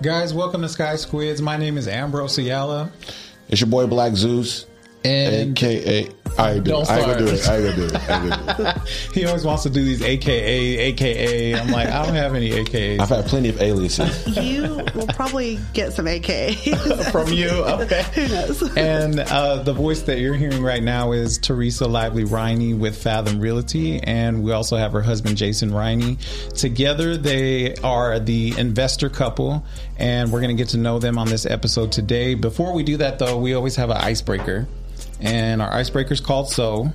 Guys, welcome to Sky Squidz. My name is Ambrose Ayala. It's your boy Black Zeus, And aka. I do Don't it. I ain't gonna do it. start. I ain't gonna do it. I ain't gonna do it. he always wants to do these AKA, AKA. I'm like, I don't have any AKAs. I've had plenty of aliases. You will probably get some AKs. from you. Okay. Who knows? And uh, the voice that you're hearing right now is Teresa Lively Riney with Fathom Realty. And we also have her husband, Jason Riney. Together, they are the investor couple. And we're going to get to know them on this episode today. Before we do that, though, we always have an icebreaker. And our icebreaker is called So.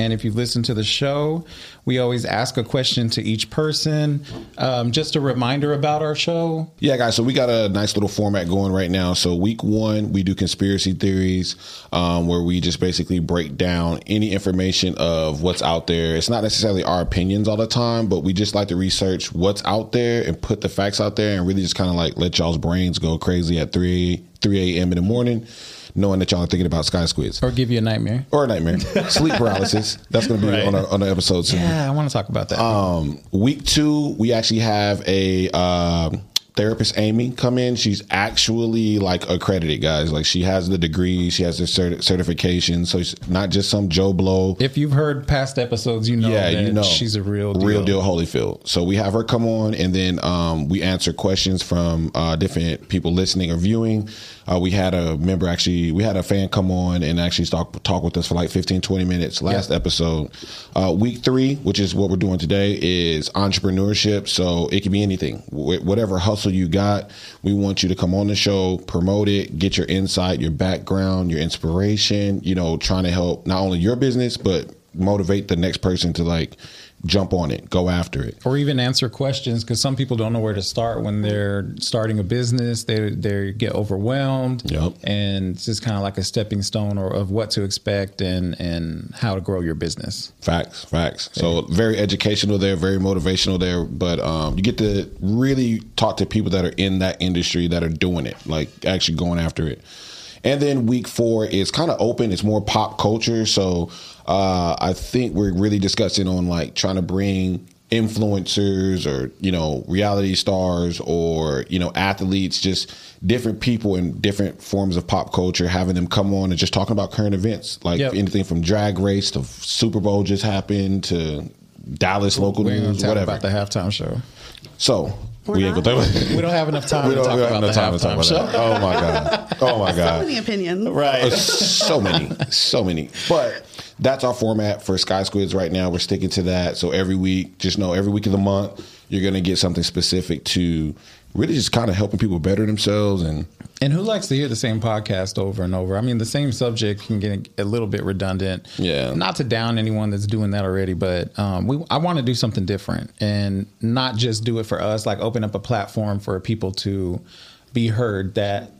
And if you've listened to the show, we always ask a question to each person. Um, just a reminder about our show. Yeah, guys. So we got a nice little format going right now. So week one, we do conspiracy theories, um, where we just basically break down any information of what's out there. It's not necessarily our opinions all the time, but we just like to research what's out there and put the facts out there, and really just kind of like let y'all's brains go crazy at three three a.m. in the morning, knowing that y'all are thinking about sky squidz Or give you a nightmare. or a nightmare, sleep paralysis. That's going to be Right. on a, on the episode soon. Yeah, I want to talk about that. Um, week two, we actually have a um therapist, Amy, come in. She's actually like accredited, guys. Like she has the degree, she has the cert- certification, so it's not just some Joe Blow. if you've heard past episodes, you know yeah, that you know, she's a real deal. real deal Holyfield. So we have her come on, and then um, we answer questions from uh, different people listening or viewing. Uh, we had a member actually, we had a fan come on and actually talk talk with us for like 15, 20 minutes last Yeah. episode. Uh, week three, which is what we're doing today, is entrepreneurship. So it can be anything, Wh- whatever hustle you got. We want you to come on the show, promote it, get your insight, your background, your inspiration. You know, trying to help not only your business but motivate the next person to like jump on it, go after it. Or even answer questions because some people don't know where to start when they're starting a business. They they get overwhelmed. Yep. And it's just kind of like a stepping stone or of what to expect and and how to grow your business. Facts, facts. So very educational there, very motivational there. But um, you get to really talk to people that are in that industry that are doing it, like actually going after it. And then week four is kind of open. It's more pop culture. So uh, I think we're really discussing on like trying to bring influencers or you know reality stars or you know athletes just different people in different forms of pop culture having them come on and just talking about current events like Yep. anything from drag race to super bowl just happened to dallas local We're news to talk whatever about the halftime show. so We're we ain't gonna talk We don't have enough time we don't, talk we don't about have the enough time to halftime talk about show. that. Oh my god! Oh my god! So many opinions. Right. so many, so many. But that's our format for Sky Squidz right now. We're sticking to that. So every week, just know every week of the month, you're gonna get something specific to really just kind of helping people better themselves and And who likes to hear the same podcast over and over? I mean, the same subject can get a little bit redundant. Yeah. Not to down anyone that's doing that already, but um, we I want to do something different and not just do it for us. Like open up a platform for people to be heard that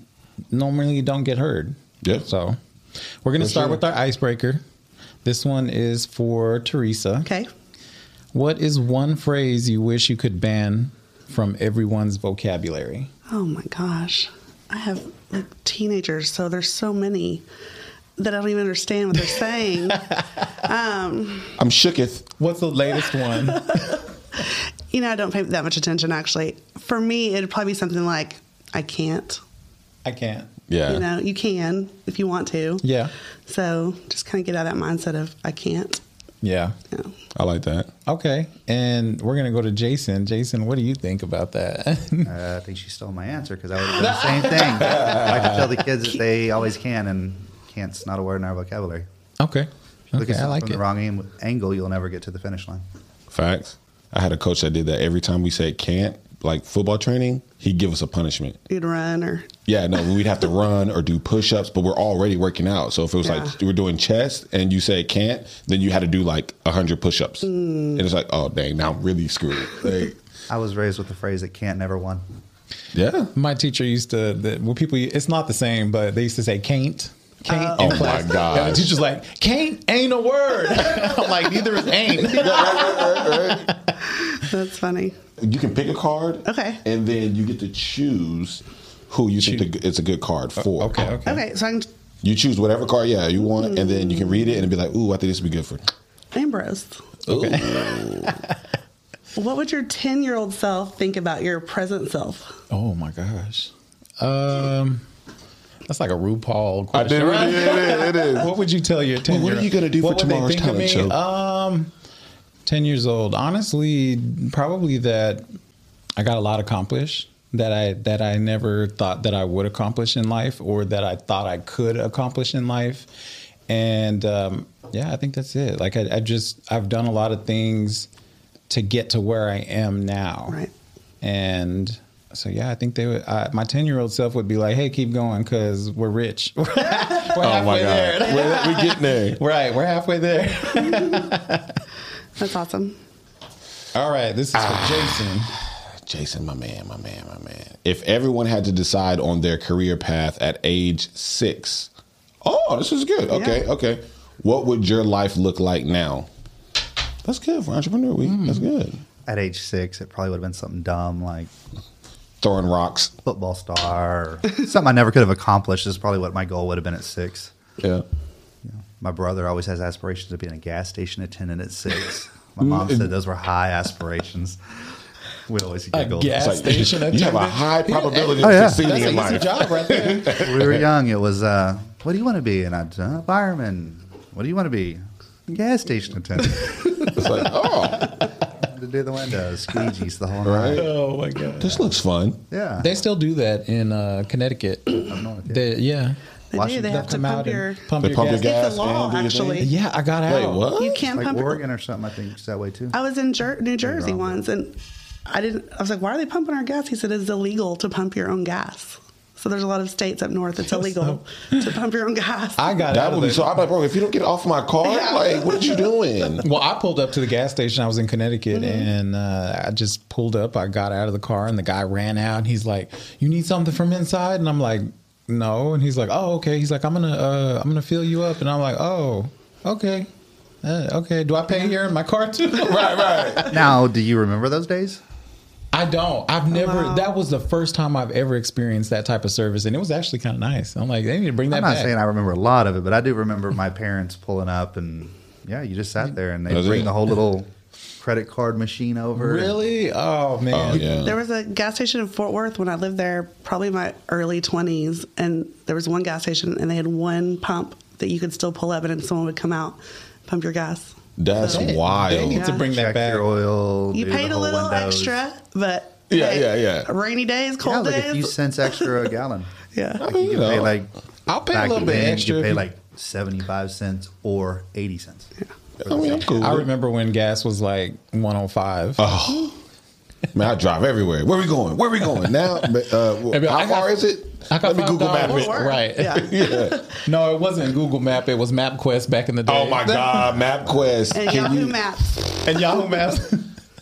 normally don't get heard. Yeah. So we're gonna For start sure. with our icebreaker. This one is for Teresa. Okay. What is one phrase you wish you could ban from everyone's vocabulary? Oh my gosh. I have like teenagers, so there's so many that I don't even understand what they're saying. um, I'm shooketh. What's the latest one? you know, I don't pay that much attention actually. For me, it'd probably be something like, I can't. I can't. Yeah. You know, you can if you want to. Yeah. So just kind of get out of that mindset of, I can't. Yeah. You know. I like that. Okay. And we're going to go to Jason. Jason, what do you think about that? Uh, I think she stole my answer because I would have done the same thing. I like to tell the kids that they always can, and can't's not a word in our vocabulary. okay. Look Okay. at I it like from it. the wrong aim- angle, you'll never get to the finish line. Facts. I had a coach that did that every time we said can't, like football training, he'd give us a punishment. You'd run or, Yeah, no, we'd have to run or do push ups, but we're already working out. So if it was Yeah. like we're doing chest and you say can't, then you had to do like a 100 push ups. Hmm. And it's like, oh, dang, now I'm really screwed. Like, I was raised with the phrase that can't never won. yeah. My teacher used to, the, well, people, it's not the same, but they used to say can't. Can't. Oh in oh my class. gosh. And the teacher's like, can't ain't a word. I'm like, neither is ain't. that's funny. You can pick a card. Okay. And then you get to choose who you think the, it's a good card for. Okay. Okay. Okay, so I can, You choose whatever card, yeah, you want, and then you can read it and be like, ooh, I think this would be good for. Ambrose. Okay. What would your 10 year old self think about your present self? Oh my gosh. Um, that's like a RuPaul I question. did. right? It is. It is. What would you tell your 10 what are you gonna do for tomorrow's talent show? Um, 10 years old. Honestly, probably that I got a lot accomplished that I that I never thought that I would accomplish in life or that I thought I could accomplish in life. And um, yeah, I think that's it. Like I, I just I've done a lot of things to get to where I am now. Right. And so yeah, I think they would. Uh, my ten year old self would be like, "Hey, keep going because we're rich. we're halfway Oh my god, there. we're, we getting there. Right, we're halfway there. That's awesome. All right, this is for ah. Jason. Jason, my man, my man, my man. If everyone had to decide on their career path at age six, oh, this is good. Okay, Yeah. okay. What would your life look like now? That's good for entrepreneur week. Hmm. That's good. At age six, it probably would have been something dumb like Throwing rocks. football star something I never could have accomplished. This is probably what my goal would have been at six. Yeah. My brother always has aspirations of being a gas station attendant at six. My mom said those were high aspirations. We always A gas like, station you have a attendant. high probability Oh, of yeah. succeeding That's in an easy life. job right there. we were young. It was, uh, what do you want to be? And I'd, uh, fireman. What do you want to be? Gas station attendant. It's like, oh, to do the windows, squeegees, the whole Right. night. oh my god. this looks fun. Yeah. They still do that in uh, Connecticut. know if They- yeah. They do. They have to pump your. pump your pump your gas. gas. It's a law, and actually. thing? Yeah, I got out. Wait, what? You can't like pump. Oregon or something, I think it's that way too. I was in Jer- New Jersey wrong. once, and I didn't. I was like, "Why are they pumping our gas?" He said, "It's illegal to pump your own gas." So there's a lot of states up north it's illegal to pump your own gas. I got That out would of be the- so. I'm like, bro, if you don't get off my car, like, what are you doing? Well, I pulled up to the gas station. I was in Connecticut, Mm-hmm. and uh, I just pulled up. I got out of the car, and the guy ran out. And he's like, "You need something from inside?" And I'm like, "No." And he's like, "Oh, okay." He's like, "I'm gonna, uh, I'm gonna fill you up." And I'm like, "Oh, okay, uh, okay." Do I pay here in my car too? right, right. Now, do you remember those days? I don't. I've never. Wow. That was the first time I've ever experienced that type of service, and it was actually kind of nice. I'm like, they need to bring that I'm not back. saying I remember a lot of it, but I do remember my parents pulling up and yeah, you just sat there and they bring it. the whole little credit card machine over. really? Oh man. Oh yeah. There was a gas station in Fort Worth when I lived there, probably my early 20s, and there was one gas station, and they had one pump that you could still pull up, and someone would come out, pump your gas. That's They- They wild. need to bring that Check back. your oil. You paid a little windows. extra, but Yeah, hey, yeah, yeah. Rainy days, Yeah, cold like a days. few cents extra a gallon. yeah. I Like you you can pay like I'll pay a little bit then, extra You if pay like seventy five cents or eighty cents. I mean, I'm cool. I remember when gas was like 105. Oh, man, I drive everywhere. Where we going? Where we going now? Uh, Maybe how I got- far is it? I got Let me Google Map it. Right. Yeah. Yeah. No, it wasn't Google Map. It was MapQuest back in the day. Oh my God, MapQuest. And Can Yahoo you? Maps. And Yahoo Maps.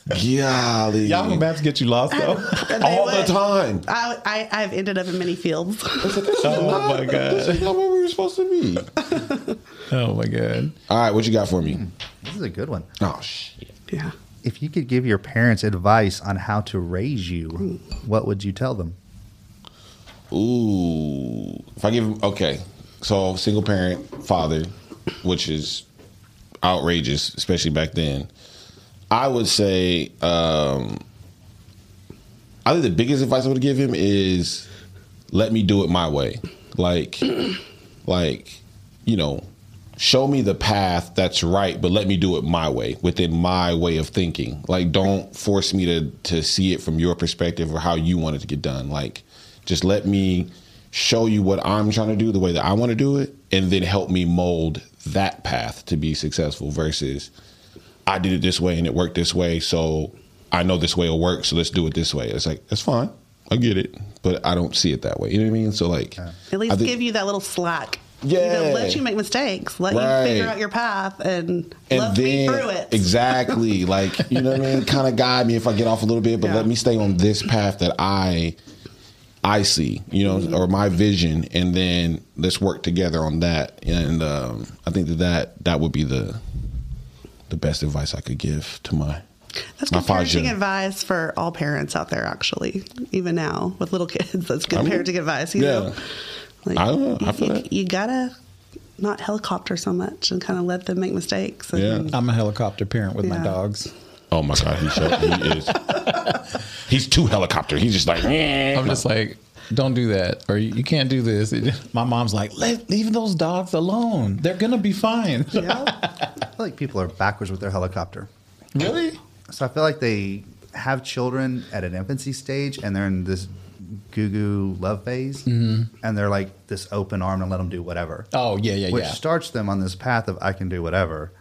Golly. Yahoo Maps get you lost though. And they All the time. I, I, I've ended up in many fields. oh my God. This god. is not where we were supposed to be. Oh my god. All right, what you got for me? This is a good one. Oh shit. yeah. If you could give your parents advice on how to raise you, what would you tell them? Ooh. If I give him okay, so single parent father, which is outrageous, especially back then. I would say, um, I think the biggest advice I would give him is let me do it my way. Like, like, you know, show me the path that's right, but let me do it my way within my way of thinking. Like, don't force me to to see it from your perspective or how you want it to get done. Like, just let me show you what I'm trying to do the way that I want to do it, and then help me mold that path to be successful versus I did it this way and it worked this way, so I know this way will work, so let's do it this way. It's like that's fine. I get it, but I don't see it that way. You know what I mean? So like, At least think- give you that little slack. Yeah. You know, let you make mistakes. Let Right. you figure out your path and, and love then me through it. exactly like you know what I mean. Kind of guide me if I get off a little bit, but Yeah. let me stay on this path that I I see, you know, Mm-hmm. or my vision, and then let's work together on that. And um, I think that, that that would be the the best advice I could give to my That's my good five parenting advice for all parents out there, actually. Even now with little kids, that's good I mean, parenting advice. You yeah. know, like, I don't know. I you, feel you- that. you gotta not helicopter so much and kind of let them make mistakes. And, Yeah. I'm a helicopter parent with my dogs. Oh my god, he, show, he is. He's too helicopter. He's just like. I'm just like, don't do that, or you you can't do this. My mom's like, Let, leave those dogs alone. They're gonna be fine. Yeah. I feel like people are backwards with their helicopter. really? So I feel like they have children at an infancy stage and they're in this goo goo love phase. Mm-hmm. And they're like this open arm and let them do whatever. Oh yeah, yeah, yeah. which yeah. starts them on this path of I can do whatever.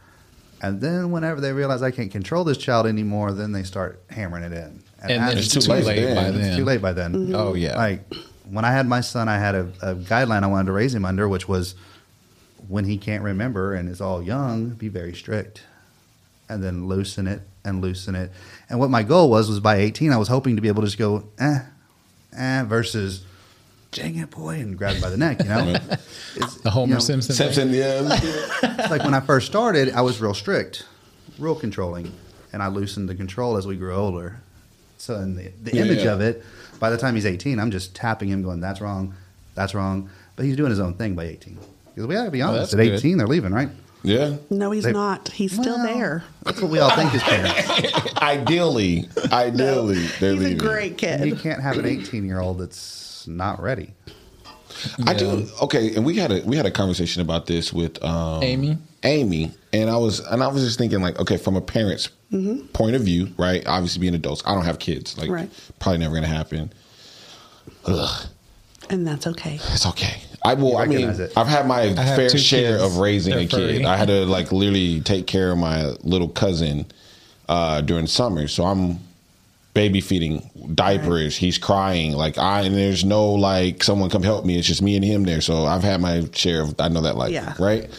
And then whenever they realize I can't control this child anymore, then they start hammering it in. and then it's too too, late late, then. by then. it's too late by then. Oh yeah. Like when I had my son, I had a, a guideline I wanted to raise him under, which was when he can't remember and is all young, be very strict, and then loosen it and loosen it. And what my goal was was by 18, I was hoping to be able to just go eh, eh, versus dang it, boy, and grab him by the neck. You know, it's, the Homer you know, Simpson. thing. Simpson, yeah. it's like when I first started, I was real strict, real controlling, and I loosened the control as we grew older. So in the, the Yeah, image yeah. of it, by the time he's 18, I'm just tapping him, going, "That's wrong, that's wrong." But he's doing his own thing by 18. Because we got to be honest, that's at good. 18, they're leaving, right? Yeah. No, he's They- not. He's still Well, there. That's what we all think as parents. Ideally, ideally, they're He's a leaving. great you kid. can't have an 18 year old that's not ready. I do okay, and we had a we had a conversation about this with um, Amy? Amy, and I was and I was just thinking like, okay, from a parent's point of view, right? Obviously, being adults, I don't have kids, like Right. probably never gonna happen. Ugh, And that's okay. it's okay. I will. I mean, recognize it. I've had my fair share kids. of raising They're a kid. I had to like literally take care of my little cousin uh, during summer, so I'm baby feeding, diapers. He's crying, like I and there's no like someone come help me. It's just me and him there. So I've had my share of. I know that life, Yeah. right?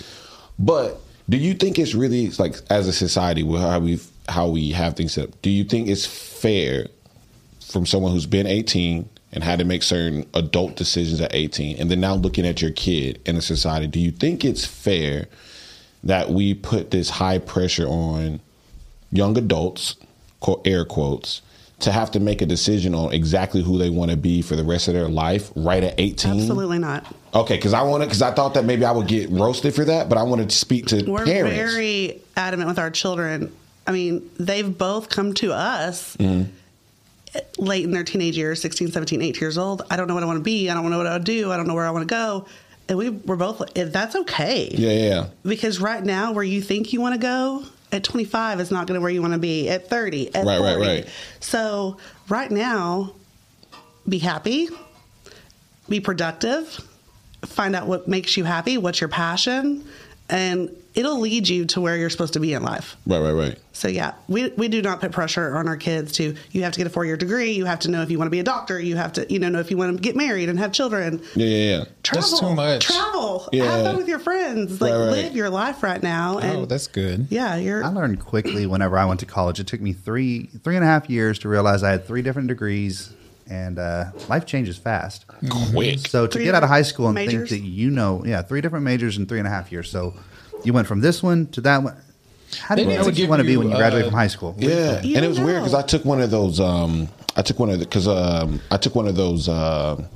But do you think it's really like as a society how we how we have things set up? Do you think it's fair from someone who's been 18 and had to make certain adult decisions at 18 and then now looking at your kid in a society do you think it's fair that we put this high pressure on young adults quote air quotes to have to make a decision on exactly who they want to be for the rest of their life right at 18 Absolutely not. okay because i wanted because i thought that maybe i would get roasted for that but i wanted to speak to We're parents very adamant with our children. I mean, they've both come to us Mm-hmm. Late in their teenage years 16, 17, 18 years old. I don't know what I want to be. I don't know what I do. I don't know where I want to go. And we were both that's okay. yeah yeah, yeah Because right now, where you think you want to go at 25 is not going to where you want to be at 30, at Right, 40. right, right. So, right now, be happy, be productive, find out what makes you happy, what's your passion, and it'll lead you to where you're supposed to be in life. right right right So, yeah, we, we do not put pressure on our kids to, you have to get a four year degree, you have to know if you want to be a doctor, you have to, you know, know if you want to get married and have children. yeah yeah yeah Travel, That's too much. Travel, Yeah. have fun with your friends, like Right, right. live your life right now. Oh, and Oh, that's good. yeah, you're I learned quickly whenever I went to college. It took me three three and a half years to realize I had three different degrees, and uh, life changes fast. quick So to Three get out of high school and majors? think that you know, yeah, three different majors in three and a half years. So you went from this one to that one. How do you know what you want to be when you graduate uh, from high school? Yeah, You and it was weird because I took one of those. Um, I took one of the because um, I took one of those. Uh,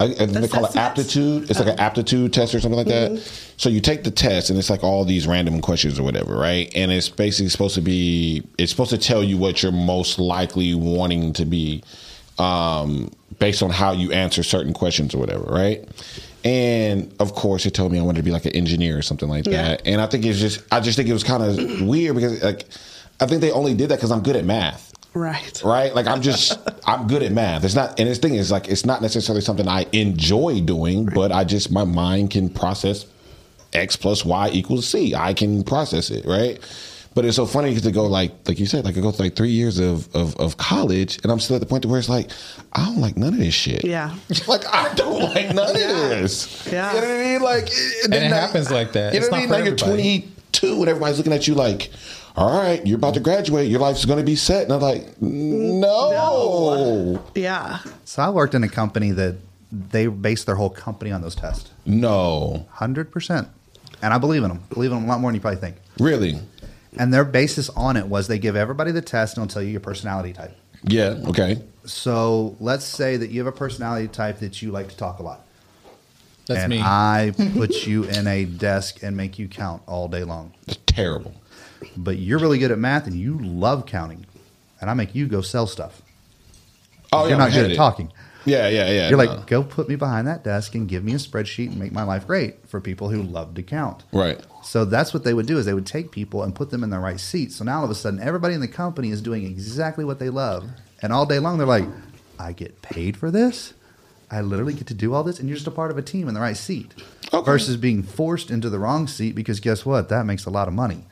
I, I think they call it aptitude. It's like an aptitude test or something like that. So you take the test, and it's like all these random questions or whatever, right? And it's basically supposed to be. It's supposed to tell you what you're most likely wanting to be, um, based on how you answer certain questions or whatever, right? And of course, it told me I wanted to be like an engineer or something like Yeah. that. And I think it's just, I just think it was kind of weird because like, I think they only did that because I'm good at math right. right? Like I'm just I'm good at math. It's not, and this thing is like it's not necessarily something I enjoy doing, but I just my mind can process x plus y equals c. I can process it, right? But it's so funny to go like like you said, like I go through like three years of, of of college, and I'm still at the point where it's like I don't like none of this shit. Yeah. Like I don't like none of this. Yeah. You know what I mean? Like, it, And it happens like that. You know what I mean? for Like you're 22 and everybody's looking at you like, all right, you're about to graduate. Your life's going to be set. And I'm like, no. Yeah. So I worked in a company that they based their whole company on those tests, No. hundred percent. And I believe in them. Believe in them a lot more than you probably think. Really? And their basis on it was they give everybody the test and they'll tell you your personality type. Yeah. Okay. So let's say that you have a personality type that you like to talk a lot. That's and me. I put you in a desk and make you count all day long. It's terrible. but you're really good at math and you love counting, and I make you go sell stuff. Oh, you're yeah, not I good at it. talking. Yeah, yeah, yeah. You're no. like, go put me behind that desk and give me a spreadsheet and make my life great for people who love to count. right. So that's what they would do is they would take people and put them in the right seat. So now all of a sudden everybody in the company is doing exactly what they love. And all day long they're like, I get paid for this? I literally get to do all this and you're just a part of a team in the right seat. Okay. Versus being forced into the wrong seat because guess what? That makes a lot of money.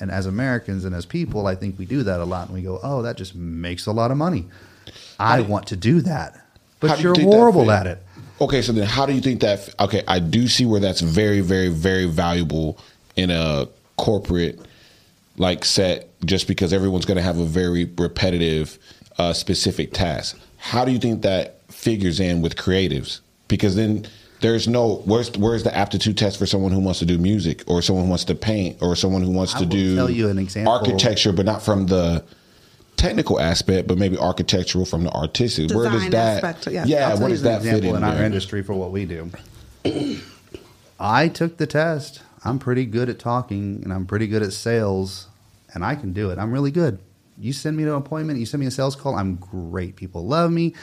And as Americans and as people, I think we do that a lot and we go, "Oh, that just makes a lot of money. I want to do that." But do you you're that horrible at it. Okay, so then how do you think that? Okay, I do see where that's very, very, very valuable in a corporate like set, just because everyone's going to have a very repetitive, uh, specific task. How do you think that figures in with creatives? Because then there's no where's where's the aptitude test for someone who wants to do music or someone who wants to paint or someone who wants I to do tell you an example. architecture, but not from the technical aspect, but maybe architectural from the artistic. Where does that? aspect, yeah. yeah, where does that fit example in? in our industry for what we do? I took the test. I'm pretty good at talking and I'm pretty good at sales and I can do it. I'm really good. You send me to an appointment, you send me a sales call, I'm great. People love me.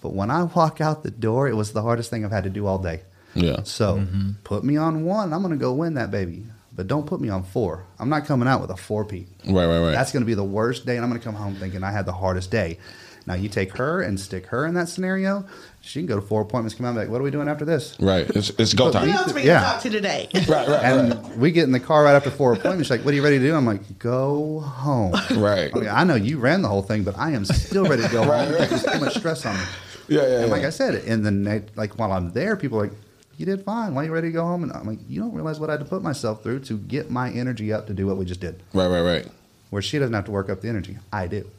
But when I walk out the door, it was the hardest thing I've had to do all day. Yeah. So put me on one, I'm going to go win that baby. But don't put me on four. I'm not coming out with a four peat. Right, right, right. That's going to be the worst day, and I'm going to come home thinking I had the hardest day. Now you take her and stick her in that scenario. She can go to four appointments, come out and be like, "What are we doing after this?" Right. It's, it's go Who time. else we Yeah. talk to today? Right, right, right. And we get in the car right after four appointments. She's like, "What are you ready to do?" I'm like, "Go home." Right. I, mean, I know you ran the whole thing, but I am still ready to go home. There's too much stress on me. Yeah, yeah, And yeah. like I said, in the night, like while I'm there, people are like, "You did fine. Why are you ready to go home?" And I'm like, "You don't realize what I had to put myself through to get my energy up to do what we just did." Right, right, right. Where she doesn't have to work up the energy, I do.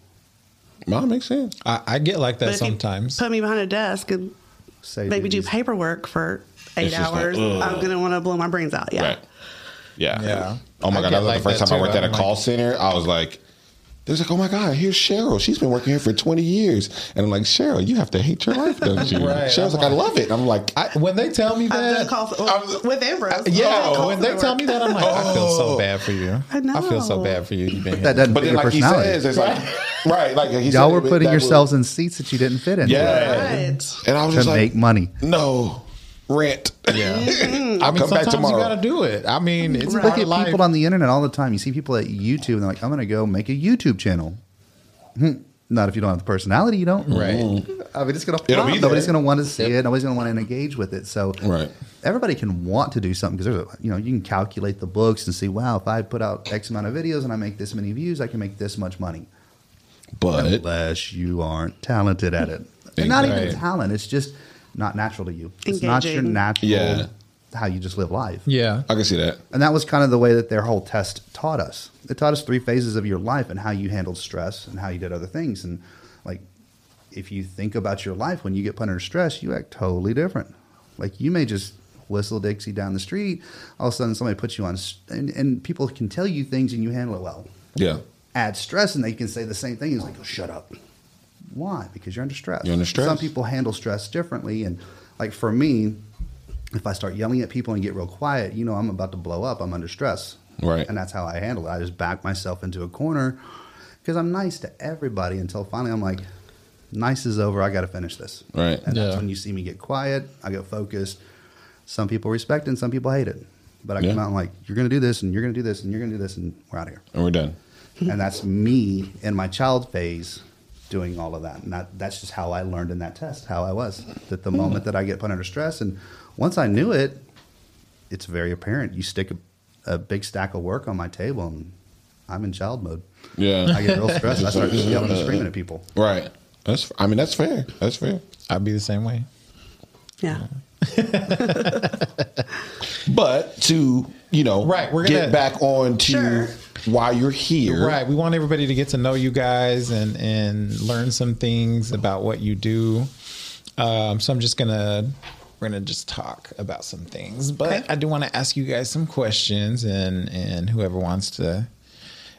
Well, that makes sense. I, I get like But that if you sometimes. put me behind a desk and Say maybe do paperwork for eight It's just like, hours, ugh. I'm gonna want to blow my brains out. Yeah. Right. Yeah. Yeah. Oh my I god! get That was like the first that time I too. worked at a I'm call like- center. I was like, "They was like, oh my god, here's Cheryl. She's been working here for 20 years." And I'm like, "Cheryl, you have to hate your life, don't you?" Right. Cheryl's I'm like, "I like- love it." I'm like, I, when they tell me I've done that, call I'm- with Ambrose. Oh. yeah, Call when they center tell me that, I'm like, I feel so Oh. bad for you. I know. feel so bad for you. You've been That doesn't but fit then your like he personality. says, it's like, right, like he Y'all were that putting would- yourselves in seats that you didn't fit in. Yeah. Right. And I was To just like, make money. no, rent. Yeah. I'll I mean, come back sometimes tomorrow. you got to do it. I mean, it's Right. Look at life. people on the internet all the time. You see people at YouTube and they're like, I'm going to go make a YouTube channel. Hmm. Not if you don't have the personality, you don't. Right. I mean, it's going to It'll be flop. Nobody's going to want to see it. Nobody's going to want to engage with it. So Right. everybody can want to do something because there's a, you know, you can calculate the books and see, wow, if I put out X amount of videos and I make this many views, I can make this much money. But Unless you aren't talented at it. And not even talent. It's just not natural to you. It's not your natural Yeah. how you just live life. yeah. I can see that. And that was kind of the way that their whole test taught us. It taught us three phases of your life and how you handled stress and how you did other things. And like, if you think about your life when you get put under stress, you act totally different. Like, you may just whistle Dixie down the street. All of a sudden, somebody puts you on, and, and people can tell you things and you handle it well. Yeah. Add stress and they can say the same thing. It's like, oh, shut up. Why? Because you're under stress. You're under stress. Some people handle stress differently. And like for me, if I start yelling at people and get real quiet, you know I'm about to blow up. I'm under stress. Right. And that's how I handle it. I just back myself into a corner because I'm nice to everybody until finally I'm like, nice is over. I got to finish this. Right. And that's when you see me get quiet. I get focused. Some people respect it and some people hate it. But I Yeah. come out and like, you're going to do this and you're going to do this and you're going to do this and we're out of here. And we're done. and that's me in my child phase doing all of that. And that, that's just how I learned in that test, how I was. That the moment that I get put under stress, and once I knew it, it's very apparent. You stick a, a big stack of work on my table, and I'm in child mode. Yeah. I get real stressed. I start yelling and screaming at people. Right. That's. I mean, that's fair. That's fair. I'd be the same way. Yeah. But to you know, Right, we're gonna- get back on to Sure. Why you're here. Right. We want everybody to get to know you guys and and learn some things about what you do. Um, so I'm just gonna we're gonna just talk about some things, but Okay. I do want to ask you guys some questions, and and whoever wants to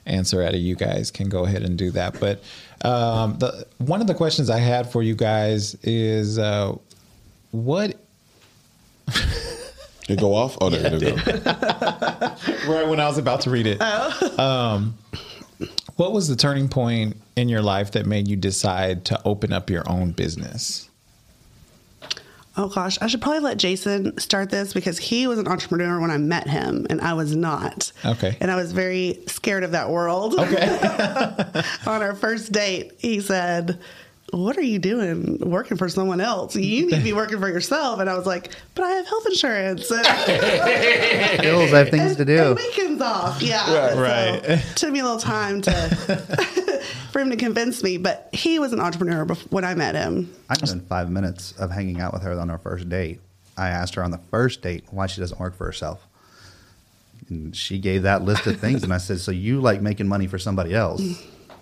answer out of you guys can go ahead and do that. But um, the one of the questions I had for you guys is uh, what It go off? Oh, there, there we go. right when I was about to read it. Um, what was the turning point in your life that made you decide to open up your own business? Oh gosh, I should probably let Jason start this because he was an entrepreneur when I met him and I was not. Okay. And I was very scared of that world. Okay. On our first date, he said, What are you doing working for someone else? You need to be working for yourself. And I was like, But I have health insurance. And, Bills, I have things to and do. weekends off. Yeah. Right. So Right. it took me a little time to for him to convince me, but he was an entrepreneur bef- when I met him. I knew in five minutes of hanging out with her on our first date. I asked her on the first date why she doesn't work for herself. And she gave that list of things. And I said, So you like making money for somebody else?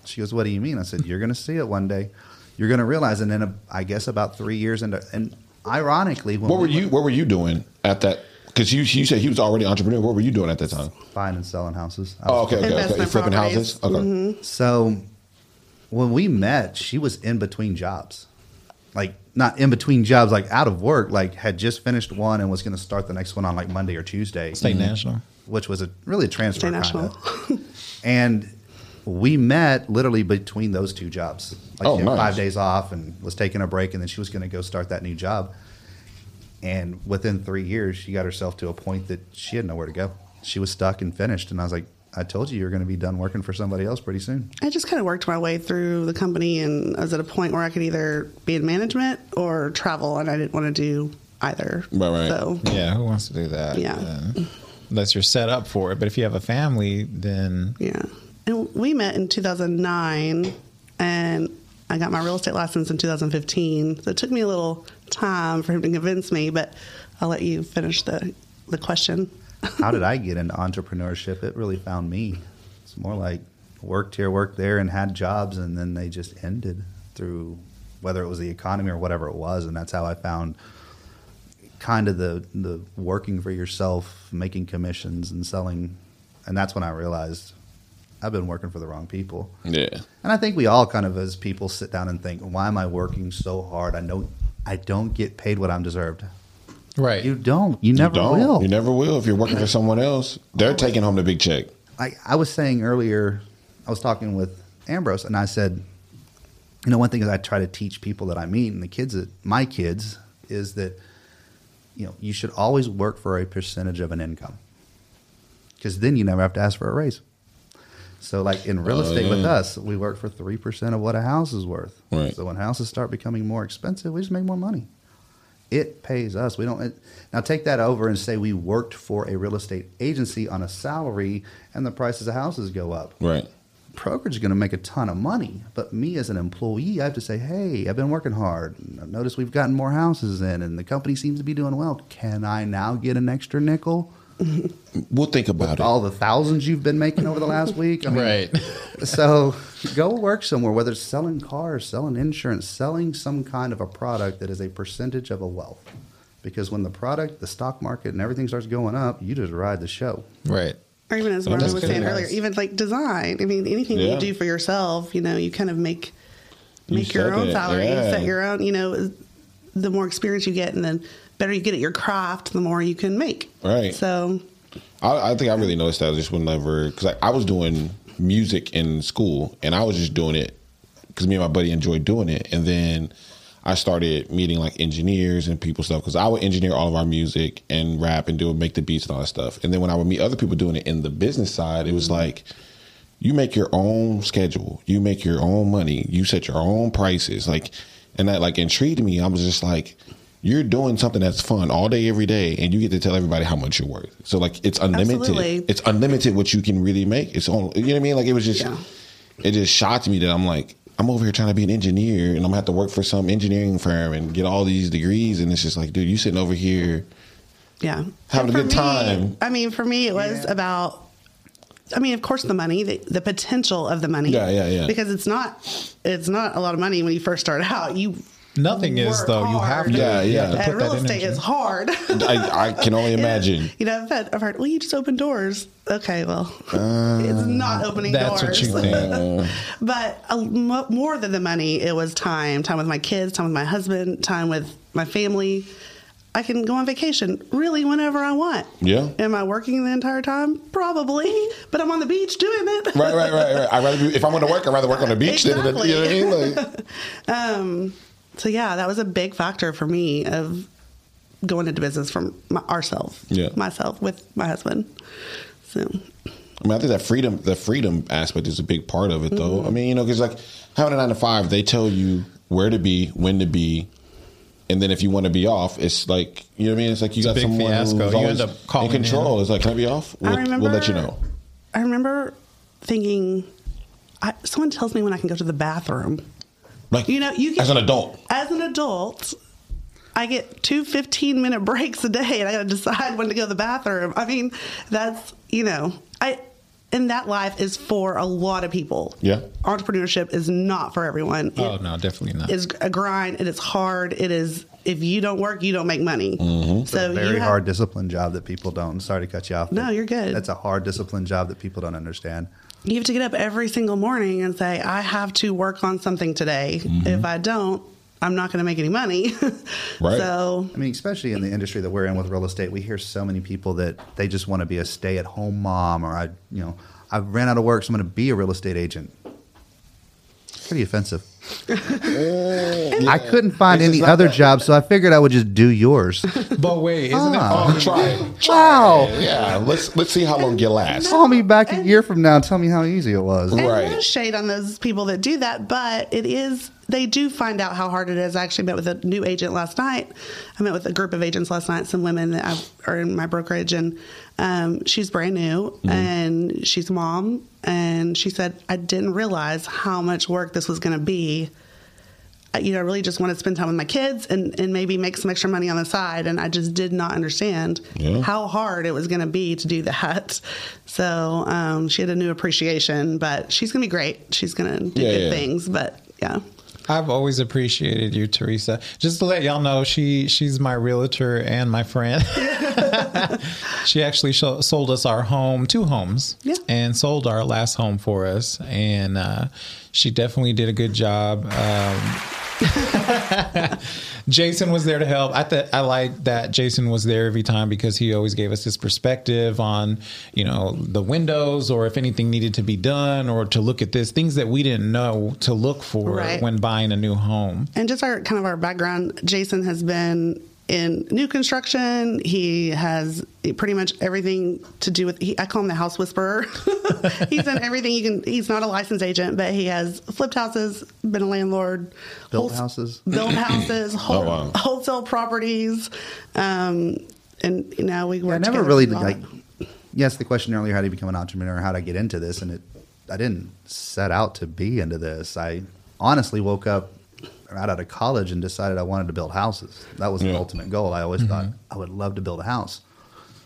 She goes, What do you mean? I said, You're going to see it one day. You're going to realize. And then uh, I guess about three years into, and ironically, when What were we you? What were you doing at that? Because you you said he was already an entrepreneur. What were you doing at that time? buying and selling houses. I Oh, okay, okay, okay. You're flipping houses. Okay. So when we met, she was in between jobs. Like not in between jobs, like out of work, like had just finished one and was going to start the next one on like Monday or Tuesday, State National. which was a really a transfer. State kinda. National. And we met literally between those two jobs. Like Oh, she had nice. five days off and was taking a break, and then she was going to go start that new job. And within three years, she got herself to a point that she had nowhere to go. She was stuck and finished. And I was like, I told you you were going to be done working for somebody else pretty soon. I just kind of worked my way through the company, and I was at a point where I could either be in management or travel, and I didn't want to do either. Right, right. So Yeah, who wants to do that? Yeah. Uh, unless you're set up for it. But if you have a family, then yeah, and we met in 2009, and I got my real estate license in 2015. So it took me a little time for him to convince me, but I'll let you finish the the question. how did I get into entrepreneurship? It really found me. It's more like worked here, worked there, and had jobs, and then they just ended through whether it was the economy or whatever it was, and that's how I found kind of the the working for yourself, making commissions and selling, and that's when I realized I've been working for the wrong people. Yeah. And I think we all kind of, as people, sit down and think, "Why am I working so hard? I know I don't get paid what I'm deserved." right. You don't. You never you don't. will. You never will. If you're working for someone else, they're taking home the big check. I, I was saying earlier, I was talking with Ambrose, and I said, you know, one thing is I try to teach people that I meet, and the kids that my kids, is that, you know, you should always work for a percentage of an income, because then you never have to ask for a raise. So, like in real Oh, estate with yeah. us, we work for three percent of what a house is worth. Right. So when houses start becoming more expensive, we just make more money. It pays us. We don't it, now take that over and say we worked for a real estate agency on a salary, and the prices of houses go up. Right. Brokerage is going to make a ton of money, but me as an employee, I have to say, "Hey, I've been working hard. I've we've gotten more houses in, and the company seems to be doing well. Can I now get an extra nickel? We'll think about it. All the thousands you've been making over the last week, I mean, right. so go work somewhere, whether it's selling cars, selling insurance, selling some kind of a product that is a percentage of a wealth. Because when the product, the stock market, and everything starts going up, you just ride the show. Right. Or even as Marlon was saying advice. earlier, even like design. I mean, anything Yeah. you do for yourself, you know, you kind of make You make your own it, salary, yeah. set your own. You know, the more experience you get, and then better you get at your craft, the more you can make. Right. So I, I think I really noticed that I just whenever because I, I was doing music in school and I was just doing it because me and my buddy enjoyed doing it, and then I started meeting like engineers and people stuff because I would engineer all of our music and rap and do it, make the beats and all that stuff, and then when I would meet other people doing it in the business side, it was mm-hmm. like. You make your own schedule. You make your own money. You set your own prices. Like, and that like intrigued me. I was just like, you're doing something that's fun all day, every day, and you get to tell everybody how much you're worth. So like, it's unlimited. Absolutely. It's unlimited what you can really make. It's on. You know what I mean? Like it was just, Yeah. it just shocked me that I'm like, I'm over here trying to be an engineer, and I'm gonna have to work for some engineering firm and get all these degrees, and it's just like, dude, you sitting over here. yeah, Having And a good me- time. I mean, for me, it was Yeah. about. I mean, of course, the money, the, the potential of the money. Yeah, yeah, yeah. Because it's not, it's not a lot of money when you first start out. You Nothing is work though. You have to. Yeah, you have yeah. to put real that estate energy. is hard. I, I can only imagine. you know, I've heard, I've heard, well, you just open doors. Okay, well, it's not opening That's doors. what you think. Uh, but uh, more than the money, it was time. Time with my kids, time with my husband, time with my family. I can go on vacation really whenever I want. Yeah. Am I working the entire time? Probably, but I'm on the beach doing it. Right, right, right, right. I rather be, if I'm going to work, I'd rather work on the beach than Exactly. you know what I mean. Like, Um, so yeah, that was a big factor for me of going into business from my, ourselves, Yeah. myself with my husband. So I mean, I think that freedom, the freedom aspect is a big part of it, though. Mm-hmm. I mean, you know, because like having a nine to five, they tell you where to be, when to be, and then if you want to be off, it's like you know what I mean. It's like you It's a got big someone fiasco. who's You always end up calling in control. in. It's like, can I be off? We'll, I remember. we'll let you know. I remember thinking, I, someone tells me when I can go to the bathroom. Like You know, you get, as an adult, As an adult, I get two 15 minute breaks a day and I got to decide when to go to the bathroom. I mean, that's, you know, I, and that life is for a lot of people. Yeah. Entrepreneurship is not for everyone. Oh It no, definitely not. is a grind. It is hard. It is, if you don't work, you don't make money. Mm-hmm. So very have- hard discipline job that people don't. Sorry to cut you off. No, you're good. That's a hard discipline job that people don't understand. You have to get up every single morning and say, I have to work on something today. Mm-hmm. If I don't, I'm not going to make any money. Right. So, I mean, especially in the industry that we're in with real estate, we hear so many people that they just want to be a stay-at-home mom, or I, you know, I ran out of work, so I'm going to be a real estate agent. Pretty offensive. I couldn't find It's any not other that- job, so I figured I would just do yours. but wait, isn't Ah. it? oh, try it. wow! Yeah, let's let's see how long you last. Call me back a year from now and tell me how easy it was. and Right. no shade on those people that do that, but it is, they do find out how hard it is. I actually met with a new agent last night. I met with a group of agents last night, some women that I've, are in my brokerage, and um, she's brand new and she's a mom. And she said, I didn't realize how much work this was going to be. You know, I really just want to spend time with my kids and, and maybe make some extra money on the side. And I just did not understand Yeah. how hard it was going to be to do that. So um, she had a new appreciation, but she's going to be great. She's going to do Yeah, good yeah. things. But yeah. I've always appreciated you, Teresa. Just to let y'all know, she she's my realtor and my friend. she actually sold us our home, two homes, Yeah. and sold our last home for us. And uh, she definitely did a good job. Um, Jason was there to help. I th- I like that Jason was there every time because he always gave us his perspective on, you know, the windows or if anything needed to be done or to look at this things that we didn't know to look for Right. when buying a new home. And just our kind of our background, Jason has been in new construction. He has pretty much everything to do with. He, I call him the house whisperer. he's in everything. You can. He's not a licensed agent, but he has flipped houses, been a landlord, Built wholes- houses? built houses, whole, Oh, wow. wholesale properties, um, and you know we I never really like. Asked the question earlier: How do you become an entrepreneur? How did I get into this? And it, I didn't set out to be into this. I honestly woke up right out of college and decided I wanted to build houses. That was the ultimate goal. I always mm-hmm. thought I would love to build a house.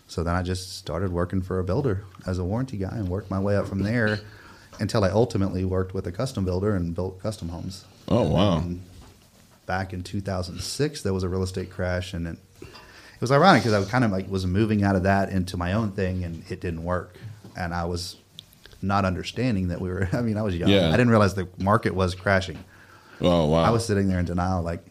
So then I just started working for a builder as a warranty guy and worked my way up from there until I ultimately worked with a custom builder and built custom homes. Oh wow. Back in 2006 there was a real estate crash and it, it was ironic because i kind of like was moving out of that into my own thing and it didn't work and i was not understanding that we were i mean i was young Yeah. i didn't realize the market was crashing Oh wow. i was sitting there in denial like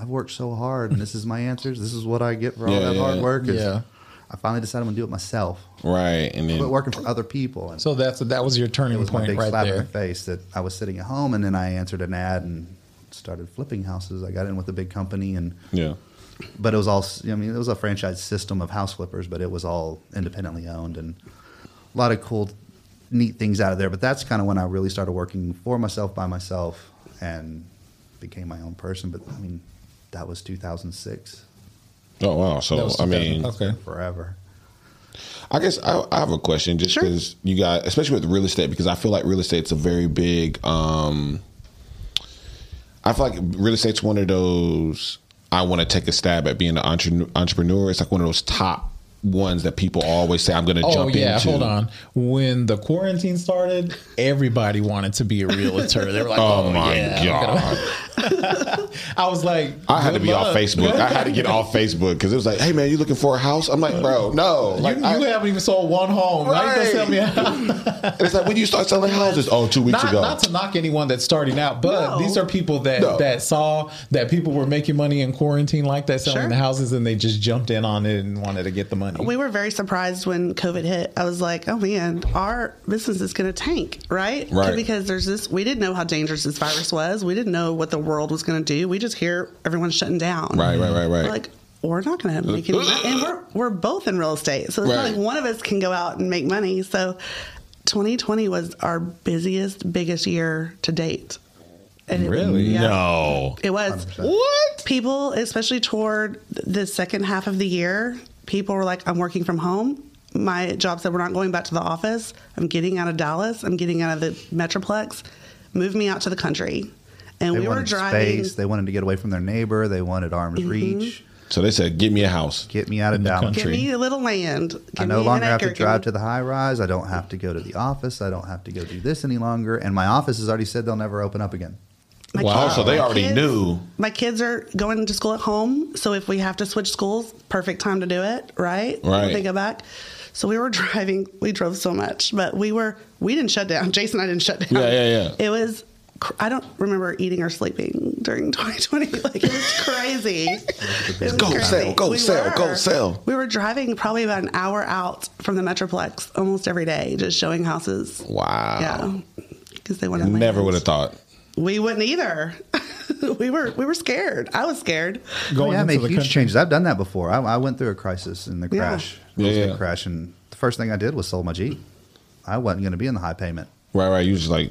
i've worked so hard and this is my answers this is what i get for all Yeah, that yeah, hard work is yeah. i finally decided i'm going to do it myself right, and quit then working for other people and So that's that was your it turning was my point big right slap in the face that I was sitting at home and then I answered an ad and started flipping houses. I got in with a big company and yeah. but it was all I mean it was a franchise system of house flippers, but it was all independently owned and a lot of cool neat things out of there. But that's kind of when I really started working for myself by myself and became my own person. But I mean that was 2006. Oh wow. So I mean, okay. Forever. I guess I, I have a question, just Sure. because you got, especially with real estate, because I feel like real estate's a very big. um I feel like real estate's one of those. I want to take a stab at being an entre- entrepreneur. It's like one of those top ones that people always say I'm going to Oh jump yeah, into. hold on. When the quarantine started, everybody wanted to be a realtor. They were like, Oh, "Oh, my yeah, god! I was like, I had to good be off. Facebook. I had to get off Facebook because it was like, "Hey man, you looking for a house?" I'm like, "Bro, no." You, Like, you I- haven't even sold one home. Now you gonna Right. sell me a house? it's like when you start selling houses. Oh, two weeks not, ago. not to knock anyone that's starting out, but No. these are people that No. that saw that people were making money in quarantine like that, selling Sure. the houses, and they just jumped in on it and wanted to get the money. We were very surprised when COVID hit. I was like, oh man, our business is going to tank, right? Right. Because there's this, we didn't know how dangerous this virus was. We didn't know what the world was going to do. We just hear everyone's shutting down. Right, right, right, right. We're like, we're not going to make any money. And we're, we're both in real estate. So it's not like one of us can go out and make money. So 2020 was our busiest, biggest year to date. And it- Really? yeah. no. It was. 100%. What? People, especially toward the second half of the year, people were like, I'm working from home. My job said, We're not going back to the office. I'm getting out of Dallas. I'm getting out of the Metroplex. Move me out to the country. And They we were wanted driving. Mm-hmm. space. They wanted to get away from their neighbor. They wanted arm's reach. So they said, "Give me a house." Get me out of In the Dallas. country. Give me a little land. Give I no me an longer have to drive me- to the high rise. I don't have to go to the office. I don't have to go do this any longer. And my office has already said they'll never open up again. My Wow. kids- So they already kids- knew. My kids are going to school at home, so if we have to switch schools, perfect time to do it, right? Right. When they go back. So we were driving. We drove so much, but we were we didn't shut down. Jason and I didn't shut down. Yeah, yeah, yeah. It was. Cr- I don't remember eating or sleeping during 2020. Like it was crazy. It was Go sell, go sell, go sell. We were driving probably about an hour out from the Metroplex almost every day, just showing houses. Wow. Yeah, because they wanted. Never would have thought. We wouldn't either. we were we were scared. I was scared. Going Oh, yeah, I into made the huge country. changes. I've done that before. I, I went through a crisis in the crash, Yeah, real estate yeah. crash, and the first thing I did was sold my Jeep. I wasn't going to be in the high payment. Right, right. You just like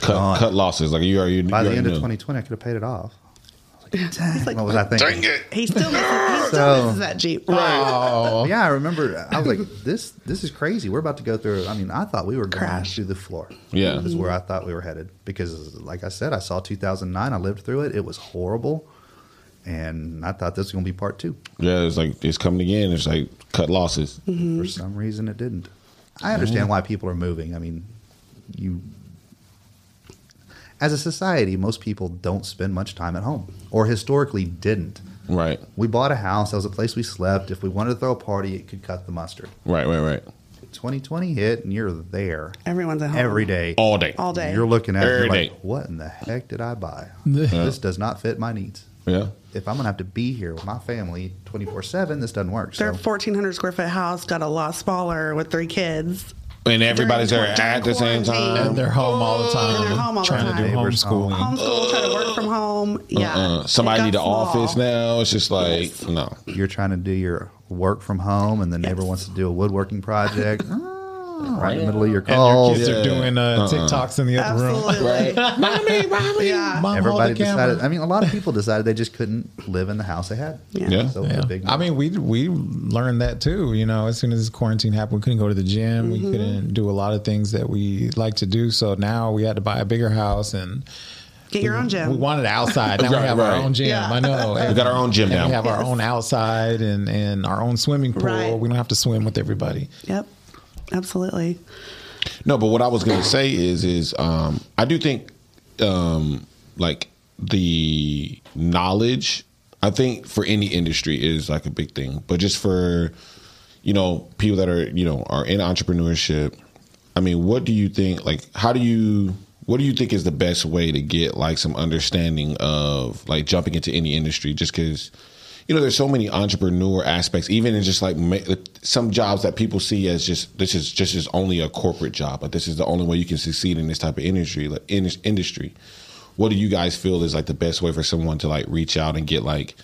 cut Gone. cut losses. Like you are. You By you the end of 2020, I could have paid it off. I was like, Dang, what was I thinking? Dang it. He still misses, he still So- misses that Jeep. Oh, Yeah, I remember. I was like, "This, this is crazy. We're about to go through." I mean, I thought we were going Crash. through the floor. Yeah. is where I thought we were headed because, like I said, I saw 2009. I lived through it. It was horrible, and I thought this was going to be part two. Yeah, it's like it's coming again. It's like cut losses. Mm-hmm. For some reason, it didn't. I understand why people are moving. I mean, you. As a society, most people don't spend much time at home, or historically didn't. Right, We bought a house. That was a place we slept. If we wanted to throw a party, it could cut the mustard. right, right, right. 2020 hit, and you're there Everyone's at home every day. All day. All day. You're looking at it, Every you're like, day. what in the heck did I buy? This does not fit my needs. Yeah. If I'm gonna have to be here with my family 24 seven, this doesn't work. Their So 1,400 square foot house got a lot smaller with three kids. And everybody's there During at the same time. and they're home all the time. And they're home all the trying time. to do Neighbors homeschooling. Homeschool, trying to work from home. Yeah. Uh, It somebody got need an small. office now. It's just like Yes. no. you're trying to do your work from home, and the neighbor Yes. wants to do a woodworking project. Oh, right in the middle of your And your kids yeah. are doing uh, Uh-uh. TikToks in the other room. Absolutely. Mommy, mommy. Yeah. Mom, hold Everybody the camera. decided. I mean, a lot of people decided they just couldn't live in the house they had. Yeah. Yeah. So Yeah. big. I mean, we we learned that too. You know, as soon as this quarantine happened, we couldn't go to the gym. Mm-hmm. We couldn't do a lot of things that we like to do. So now we had to buy a bigger house, and Get your own gym. we wanted outside. Now Right, we have our own gym. Yeah. I know. We got our own gym now. we have our own outside and and our own swimming pool. Right. We don't have to swim with everybody. Yep. Absolutely. No, but what I was gonna say is is um I do think um like the knowledge I think for any industry is like a big thing. But just for you know, people that are, you know, are in entrepreneurship, I mean, what do you think like how do you what do you think is the best way to get like some understanding of like jumping into any industry just cuz you know, there's so many entrepreneur aspects, even in just like uh, some jobs that people see as just this is just is only a corporate job. but this is the only way you can succeed in this type of industry. Like in this industry, what do you guys feel is like the best way for someone to like reach out and get like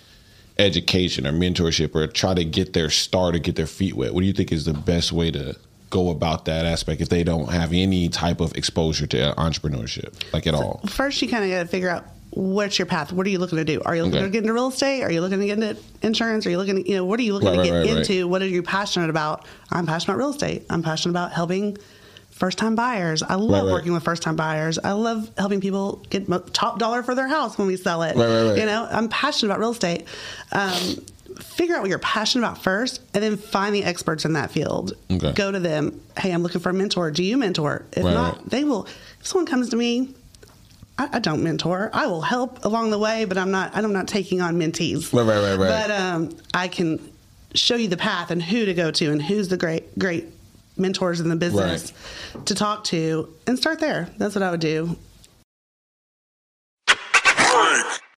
education or mentorship or try to get their start or get their feet wet? What do you think is the best way to go about that aspect if they don't have any type of exposure to entrepreneurship, like at all? First, you kind of got to figure out what's your path. What are you looking to do? Are you looking Okay. to get into real estate? Are you looking to get into insurance? Are you looking, to, you know, what are you looking Right, to get right, right. into? What are you passionate about? I'm passionate about real estate. I'm passionate about helping first time buyers. I love working with first time buyers. I love helping people get top dollar for their house when we sell it. You know, I'm passionate about real estate. Um, figure out what you're passionate about first and then find the experts in that field. Okay. Go to them. Hey, I'm looking for a mentor. Do you mentor? If not, they will. If someone comes to me I, I, don't mentor. I will help along the way, but I'm not. I'm not taking on mentees. Right, right, right, right. But um, I can show you the path and who to go to and who's the great, great mentors in the business right. to talk to and start there. That's what I would do.